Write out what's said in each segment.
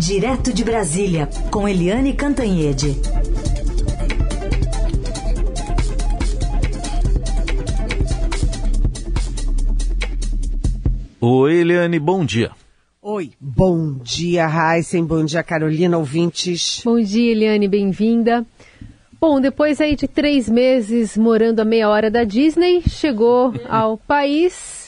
Direto de Brasília, com Eliane Cantanhede. Oi, Eliane, bom dia. Oi, bom dia, Heisen, bom dia, Carolina, ouvintes. Bom dia, Eliane, bem-vinda. Bom, depois aí de três meses morando a meia hora da Disney, chegou ao país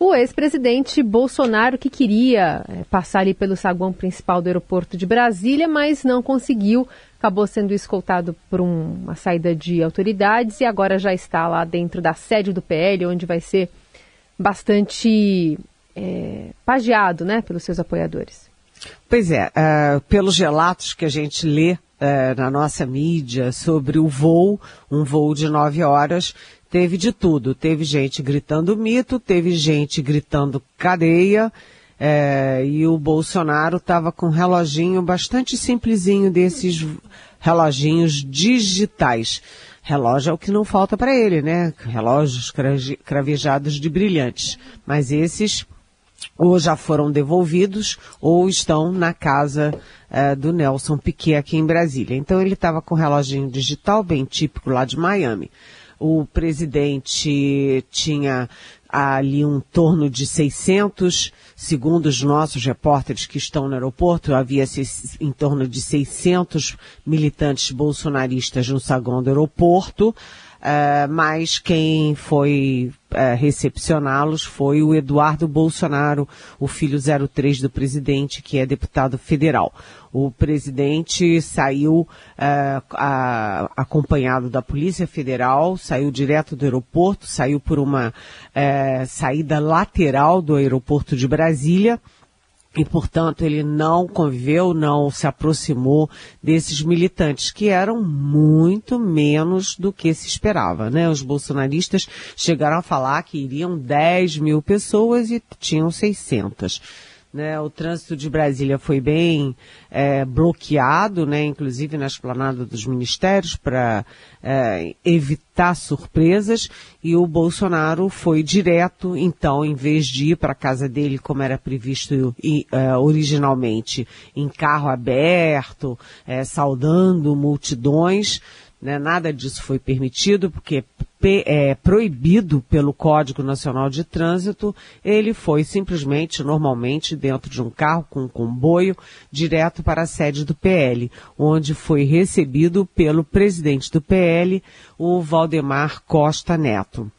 o ex-presidente Bolsonaro, que queria é, passar ali pelo saguão principal do aeroporto de Brasília, mas não conseguiu. Acabou sendo escoltado por um, uma saída de autoridades e agora já está lá dentro da sede do PL, onde vai ser bastante é, pageado né, pelos seus apoiadores. Pois é, uh, pelos relatos que a gente lê uh, na nossa mídia sobre o voo, um voo de nove horas, teve de tudo. Teve gente gritando mito, teve gente gritando cadeia, é, e o Bolsonaro estava com um reloginho bastante simplesinho desses reloginhos digitais. Relógio é o que não falta para ele, né? Relógios cravejados de brilhantes. Mas esses ou já foram devolvidos ou estão na casa uh, do Nelson Piquet aqui em Brasília. Então ele estava com um reloginho digital bem típico lá de Miami. O presidente tinha ali um torno de 600, segundo os nossos repórteres que estão no aeroporto, havia em torno de 600 militantes bolsonaristas no saguão do aeroporto. Uh, mas quem foi uh, recepcioná-los foi o Eduardo Bolsonaro, o filho 03 do presidente, que é deputado federal. O presidente saiu uh, a, acompanhado da Polícia Federal, saiu direto do aeroporto, saiu por uma saída lateral do aeroporto de Brasília e, portanto, ele não conviveu, não se aproximou desses militantes, que eram muito menos do que se esperava, né? Os bolsonaristas chegaram a falar que iriam 10 mil pessoas e tinham 600. Né, o trânsito de Brasília foi bem é, bloqueado, né, inclusive na esplanada dos ministérios, para é, evitar surpresas, e o Bolsonaro foi direto, então, em vez de ir para a casa dele, como era previsto é, originalmente, em carro aberto, é, saudando multidões, né, nada disso foi permitido, porque é proibido pelo Código Nacional de Trânsito, ele foi simplesmente, normalmente, dentro de um carro com um comboio, direto para a sede do PL, onde foi recebido pelo presidente do PL, o Valdemar Costa Neto.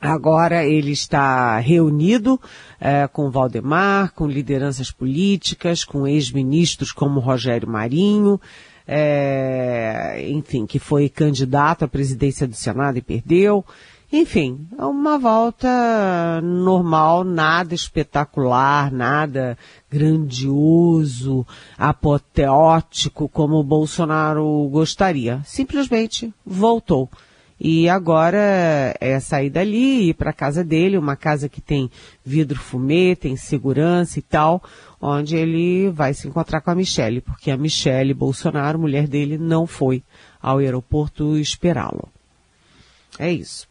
Agora ele está reunido é, com Valdemar, com lideranças políticas, com ex-ministros como Rogério Marinho, é, enfim, que foi candidato à presidência do Senado e perdeu. Enfim, é uma volta normal, nada espetacular, nada grandioso, apoteótico como o Bolsonaro gostaria. Simplesmente voltou. E agora é sair dali ir para a casa dele, uma casa que tem vidro fumê, tem segurança e tal, onde ele vai se encontrar com a Michelle, porque a Michelle Bolsonaro, mulher dele, não foi ao aeroporto esperá-lo. É isso.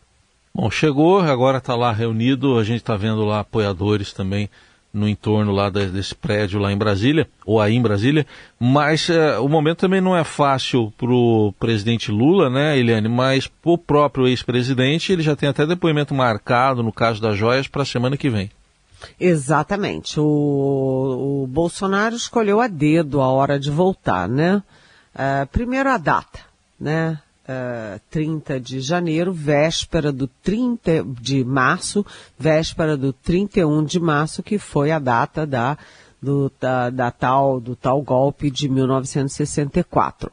Bom, chegou, agora está lá reunido, a gente está vendo lá apoiadores também no entorno lá desse prédio lá em Brasília, ou aí em Brasília, mas é, o momento também não é fácil para o presidente Lula, né, Eliane, mas para o próprio ex-presidente, ele já tem até depoimento marcado no caso das joias para a semana que vem. Exatamente. O, o, Bolsonaro escolheu a dedo a hora de voltar, né? Uh, primeiro a data, né? Uh, 30 de janeiro, véspera do 30 de março, véspera do 31 de março, que foi a data da, do, da, da tal, do tal golpe de 1964.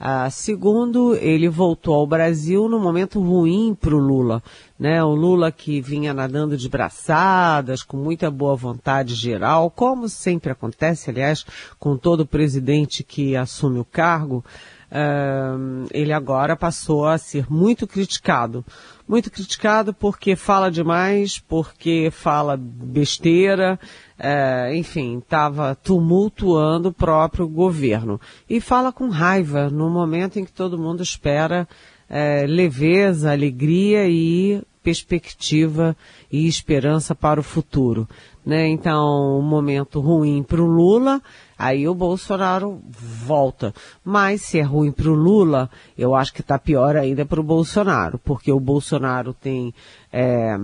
Uh, segundo, ele voltou ao Brasil no momento ruim para o Lula. Né? O Lula que vinha nadando de braçadas, com muita boa vontade geral, como sempre acontece, aliás, com todo presidente que assume o cargo, uh, ele agora passou a ser muito criticado. Muito criticado porque fala demais, porque fala besteira, é, enfim, estava tumultuando o próprio governo. E fala com raiva no momento em que todo mundo espera é, leveza, alegria e perspectiva e esperança para o futuro. Né? Então, um momento ruim para o Lula, aí o Bolsonaro volta. Mas se é ruim para o Lula, eu acho que está pior ainda para o Bolsonaro, porque o Bolsonaro tem é,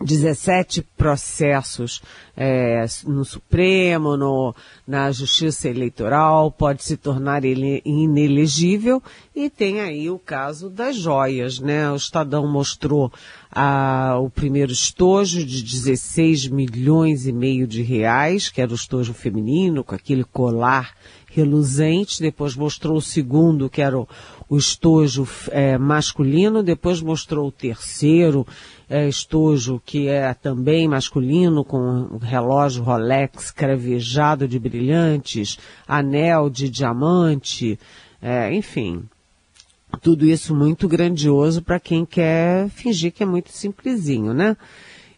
17 processos é, no Supremo, no, na Justiça Eleitoral, pode se tornar ele inelegível. E tem aí o caso das joias, né? O Estadão mostrou a, o primeiro estojo de 16 milhões e meio de reais, que era o estojo feminino, com aquele colar reluzente, depois mostrou o segundo, que era o, o estojo é, masculino, depois mostrou o terceiro, é, estojo que é também masculino, com um relógio Rolex cravejado de brilhantes, anel de diamante, é, enfim. Tudo isso muito grandioso para quem quer fingir que é muito simplesinho, né?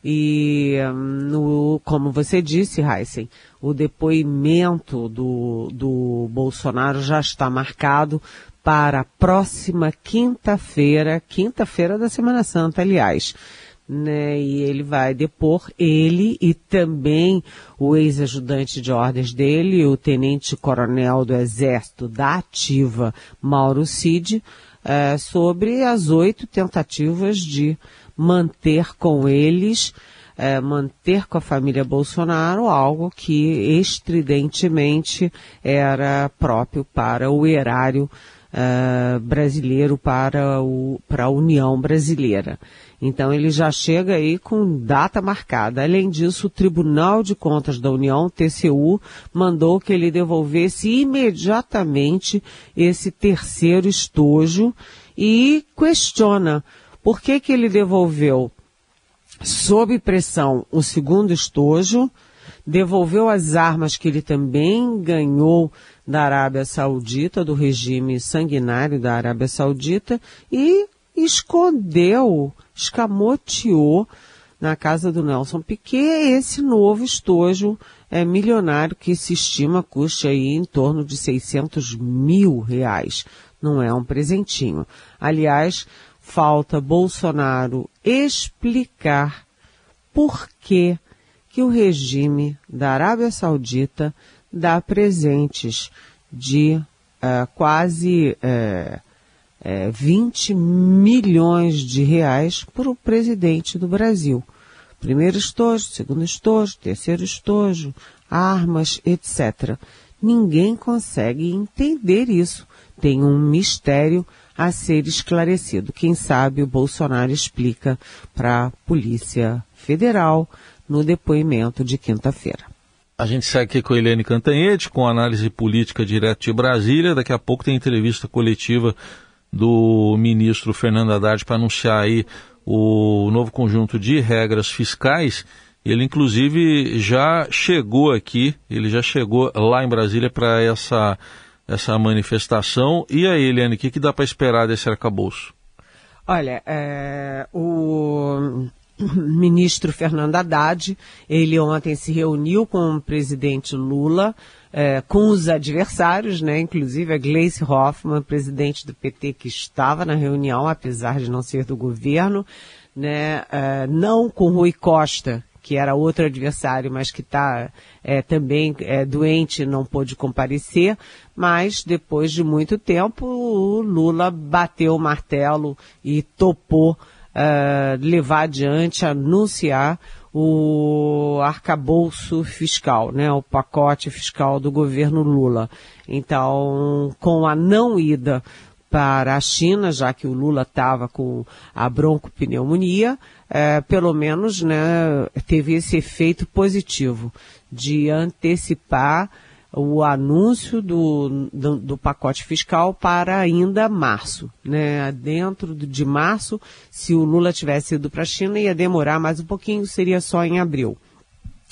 E, no, como você disse, Heisen, o depoimento do, do Bolsonaro já está marcado para a próxima quinta-feira, quinta-feira da Semana Santa, aliás né? E ele vai depor ele e também o ex-ajudante de ordens dele, o tenente-coronel do Exército da Ativa, Mauro Cid, é, sobre as oito tentativas de manter com eles, é, manter com a família Bolsonaro algo que estridentemente era próprio para o erário uh, brasileiro, para, o, para a União Brasileira. Então ele já chega aí com data marcada. Além disso, o Tribunal de Contas da União, TCU, mandou que ele devolvesse imediatamente esse terceiro estojo e questiona por que que ele devolveu sob pressão o segundo estojo, devolveu as armas que ele também ganhou da Arábia Saudita, do regime sanguinário da Arábia Saudita, e escondeu escamoteou na casa do Nelson Piquet esse novo estojo é, milionário que se estima custe aí em torno de 600 mil reais. Não é um presentinho. Aliás, falta Bolsonaro explicar por que que o regime da Arábia Saudita dá presentes de uh, quase uh, é, 20 milhões de reais para o presidente do Brasil. Primeiro estojo, segundo estojo, terceiro estojo, armas, etc. Ninguém consegue entender isso. Tem um mistério a ser esclarecido. Quem sabe o Bolsonaro explica para a Polícia Federal no depoimento de quinta-feira. A gente segue aqui com a Helene Cantanhete, com análise política direto de Brasília. Daqui a pouco tem entrevista coletiva do ministro Fernando Haddad para anunciar aí o novo conjunto de regras fiscais. Ele, inclusive, já chegou aqui, ele já chegou lá em Brasília para essa, essa manifestação. E aí, Eliane, o que, que dá para esperar desse arcabouço? Olha, é, o ministro Fernando Haddad, ele ontem se reuniu com o presidente Lula, é, com os adversários, né, inclusive a Gleice Hoffmann, presidente do PT, que estava na reunião, apesar de não ser do governo, né, é, não com Rui Costa, que era outro adversário, mas que está é, também é, doente, não pôde comparecer, mas depois de muito tempo o Lula bateu o martelo e topou uh, levar adiante, anunciar o arcabouço fiscal, né, o pacote fiscal do governo Lula. Então, com a não ida para a China, já que o Lula estava com a broncopneumonia, é, pelo menos né, teve esse efeito positivo de antecipar o anúncio do, do, do, pacote fiscal para ainda março. Né? Dentro de março, se o Lula tivesse ido para a China, ia demorar mais um pouquinho, seria só em abril.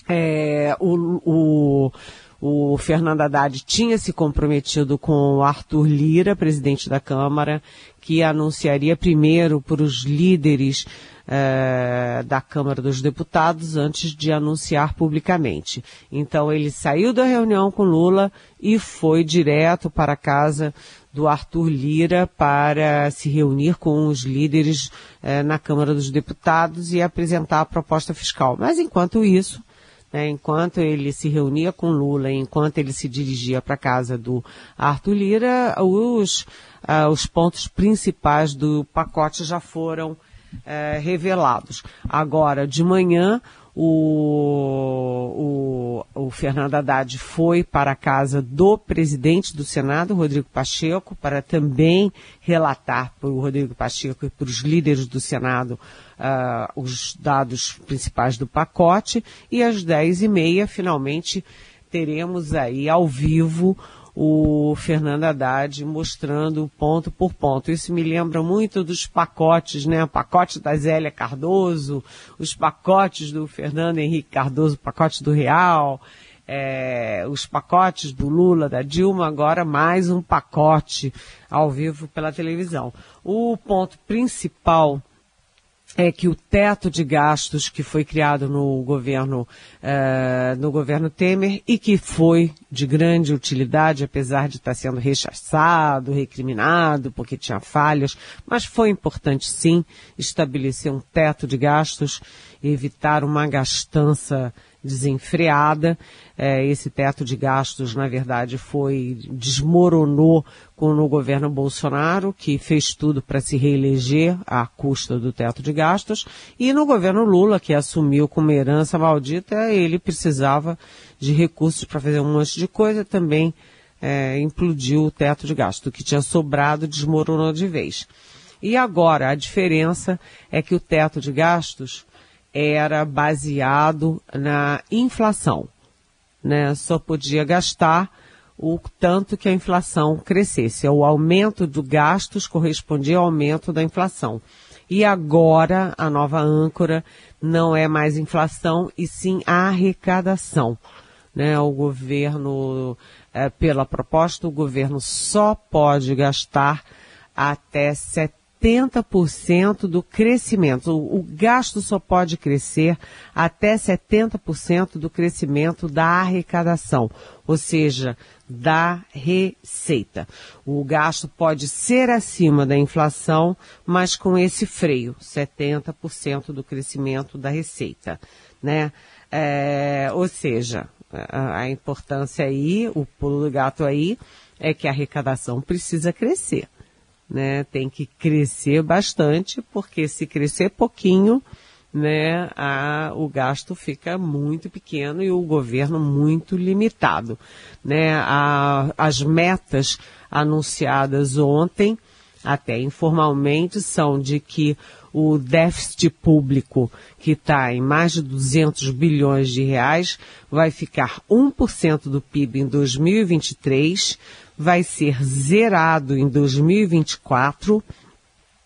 É, o, o, O Fernando Haddad tinha se comprometido com o Arthur Lira, presidente da Câmara, que anunciaria primeiro para os líderes eh, da Câmara dos Deputados antes de anunciar publicamente. Então ele saiu da reunião com Lula e foi direto para a casa do Arthur Lira para se reunir com os líderes eh, na Câmara dos Deputados e apresentar a proposta fiscal. Mas enquanto isso, né, enquanto ele se reunia com Lula, enquanto ele se dirigia para a casa do Arthur Lira, os, uh, os pontos principais do pacote já foram uh, revelados. Agora, de manhã, o, o, o Fernando Haddad foi para a casa do presidente do Senado, Rodrigo Pacheco, para também relatar para o Rodrigo Pacheco e para os líderes do Senado uh, os dados principais do pacote. E às dez e meia, finalmente, teremos aí ao vivo o Fernando Haddad mostrando ponto por ponto. Isso me lembra muito dos pacotes, né? O pacote da Zélia Cardoso, os pacotes do Fernando Henrique Cardoso, o pacote do Real, é, os pacotes do Lula, da Dilma, agora mais um pacote ao vivo pela televisão. O ponto principal é que o teto de gastos que foi criado no governo, uh, no governo Temer e que foi de grande utilidade, apesar de estar sendo rechaçado, recriminado, porque tinha falhas, mas foi importante sim estabelecer um teto de gastos, evitar uma gastança desenfreada. É, esse teto de gastos, na verdade, foi desmoronou com no governo Bolsonaro, que fez tudo para se reeleger à custa do teto de gastos, e no governo Lula, que assumiu como herança maldita, ele precisava de recursos para fazer um monte de coisa, também é, implodiu o teto de gasto. O que tinha sobrado desmoronou de vez. E agora, a diferença é que o teto de gastos era baseado na inflação. Né? Só podia gastar o tanto que a inflação crescesse. O aumento do gastos correspondia ao aumento da inflação. E agora a nova âncora não é mais inflação e sim arrecadação. Né? O governo, é, pela proposta, o governo só pode gastar até 70 70% do crescimento. O, o, gasto só pode crescer até 70% do crescimento da arrecadação, ou seja, da receita. O gasto pode ser acima da inflação, mas com esse freio, 70% do crescimento da receita, né? É, ou seja, a, a importância aí, o pulo do gato aí, é que a arrecadação precisa crescer né? Tem que crescer bastante, porque se crescer pouquinho, né, a, o gasto fica muito pequeno e o governo muito limitado. Né? A, as metas anunciadas ontem, até informalmente, são de que o déficit público, que está em mais de 200 bilhões de reais, vai ficar 1% do PIB em 2023, vai ser zerado em 2024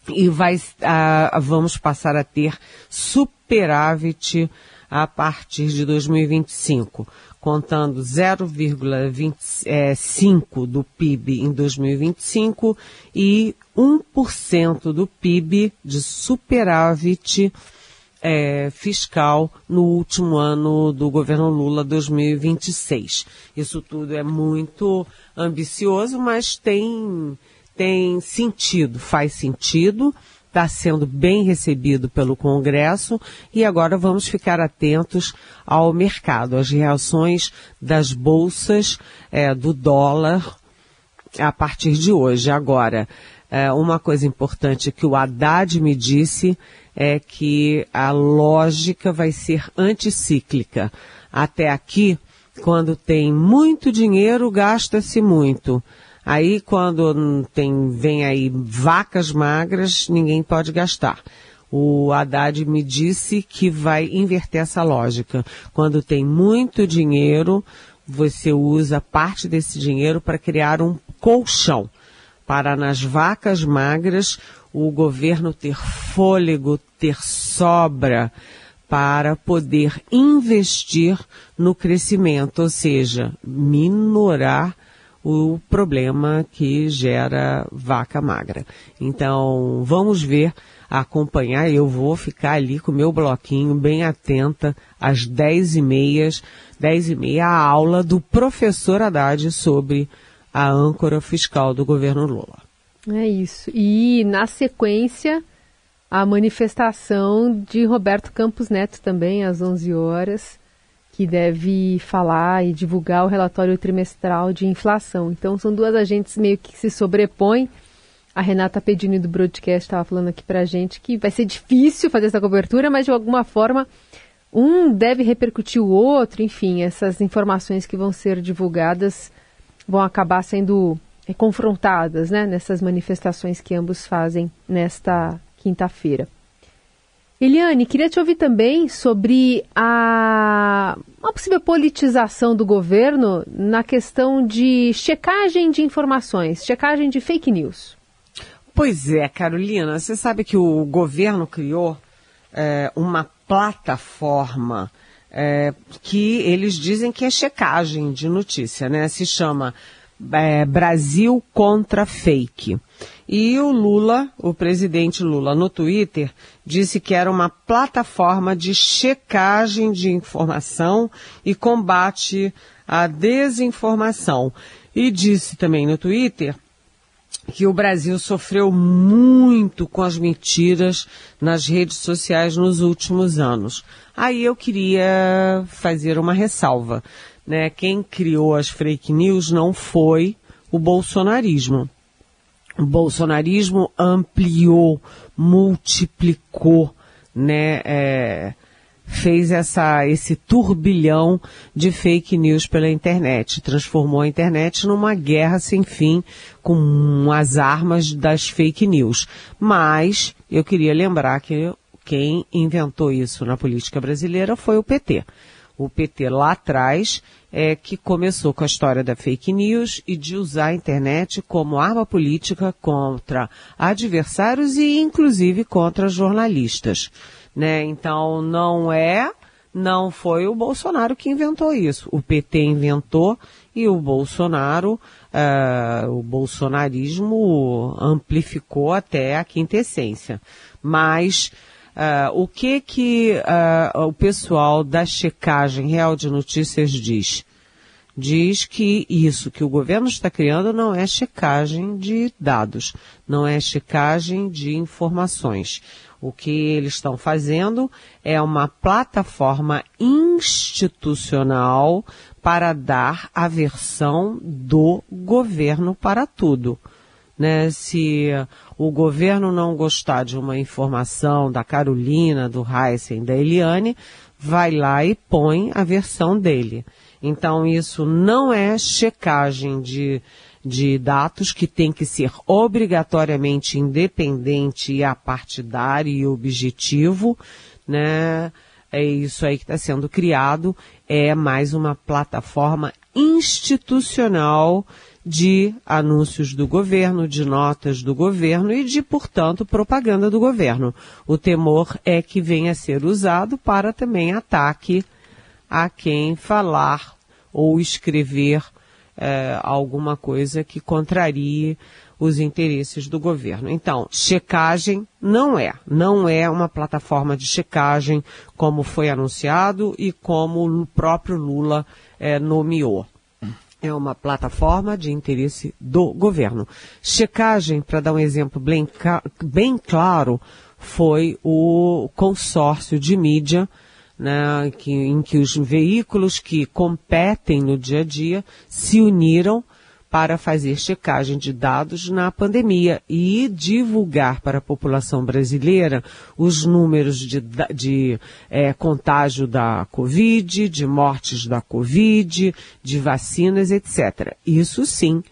e vai, ah, vamos passar a ter superávit a partir de 2025, contando 0,25 do PIB em 2025 e 1% do PIB de superávit é, fiscal no último ano do governo Lula 2026. Isso tudo é muito ambicioso, mas tem, tem sentido, faz sentido, está sendo bem recebido pelo Congresso e agora vamos ficar atentos ao mercado, às reações das bolsas, é, do dólar a partir de hoje. Agora, é, uma coisa importante que o Haddad me disse é que a lógica vai ser anticíclica. Até aqui, quando tem muito dinheiro, gasta-se muito. Aí quando tem, vem aí vacas magras, ninguém pode gastar. O Haddad me disse que vai inverter essa lógica. Quando tem muito dinheiro, você usa parte desse dinheiro para criar um colchão. Para nas vacas magras o governo ter fôlego, ter sobra para poder investir no crescimento, ou seja, minorar o problema que gera vaca magra. Então, vamos ver, acompanhar, eu vou ficar ali com o meu bloquinho bem atenta às dez e meias, dez e meia, a aula do professor Haddad sobre a âncora fiscal do governo Lula. É isso. E, na sequência, a manifestação de Roberto Campos Neto também, às 11 horas, que deve falar e divulgar o relatório trimestral de inflação. Então, são duas agentes meio que se sobrepõem. A Renata Pedini do Broadcast estava falando aqui para a gente que vai ser difícil fazer essa cobertura, mas de alguma forma um deve repercutir o outro, enfim, essas informações que vão ser divulgadas vão acabar sendo confrontadas né, nessas manifestações que ambos fazem nesta quinta-feira. Eliane, queria te ouvir também sobre a uma possível politização do governo na questão de checagem de informações, checagem de fake news. Pois é, Carolina, você sabe que o governo criou é, uma plataforma é, que eles dizem que é checagem de notícia, né? Se chama é, Brasil contra Fake. E o Lula, o presidente Lula, no Twitter, disse que era uma plataforma de checagem de informação e combate à desinformação. E disse também no Twitter que o Brasil sofreu muito com as mentiras nas redes sociais nos últimos anos. Aí eu queria fazer uma ressalva. Né? Quem criou as fake news não foi o bolsonarismo o bolsonarismo ampliou, multiplicou, né, é, fez essa, esse turbilhão de fake news pela internet, transformou a internet numa guerra sem fim com as armas das fake news. Mas eu queria lembrar que quem inventou isso na política brasileira foi o PT. O PT lá atrás é, que começou com a história da fake news e de usar a internet como arma política contra adversários e inclusive contra jornalistas. Né? Então não é, não foi o Bolsonaro que inventou isso. O PT inventou e o Bolsonaro, uh, o bolsonarismo amplificou até a quinta essência. Mas Uh, o que que uh, o pessoal da checagem real de notícias diz? Diz que isso que o governo está criando não é checagem de dados, não é checagem de informações. O que eles estão fazendo é uma plataforma institucional para dar a versão do governo para tudo né? Se o governo não gostar de uma informação da Carolina, do Heisen, da Eliane, vai lá e põe a versão dele. Então isso não é checagem de, de dados que tem que ser obrigatoriamente independente e apartidário e objetivo, né? É isso aí que está sendo criado, é mais uma plataforma institucional de anúncios do governo, de notas do governo e de, portanto, propaganda do governo. O temor é que venha a ser usado para também ataque a quem falar ou escrever é, alguma coisa que contrarie os interesses do governo. Então, checagem não é, não é uma plataforma de checagem como foi anunciado e como o próprio Lula é, nomeou é uma plataforma de interesse do governo. Checagem, para dar um exemplo bem, bem claro, foi o consórcio de mídia, né, que, em que os veículos que competem no dia a dia se uniram para fazer checagem de dados na pandemia e divulgar para a população brasileira os números de, de é, contágio da Covid, de mortes da Covid, de vacinas, etc. Isso sim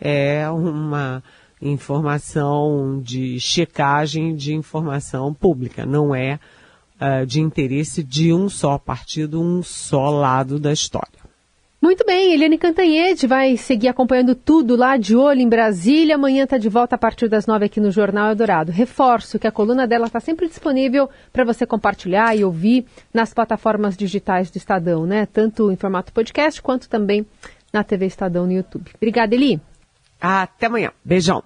é uma informação de checagem de informação pública, não é uh, de interesse de um só partido, um só lado da história. Muito bem, Eliane Cantanhede vai seguir acompanhando tudo lá de olho em Brasília. Amanhã está de volta a partir das nove aqui no Jornal Eldorado. Reforço que a coluna dela está sempre disponível para você compartilhar e ouvir nas plataformas digitais do Estadão, né? Tanto em formato podcast quanto também na TV Estadão no YouTube. Obrigada, Eli. Até amanhã. Beijão.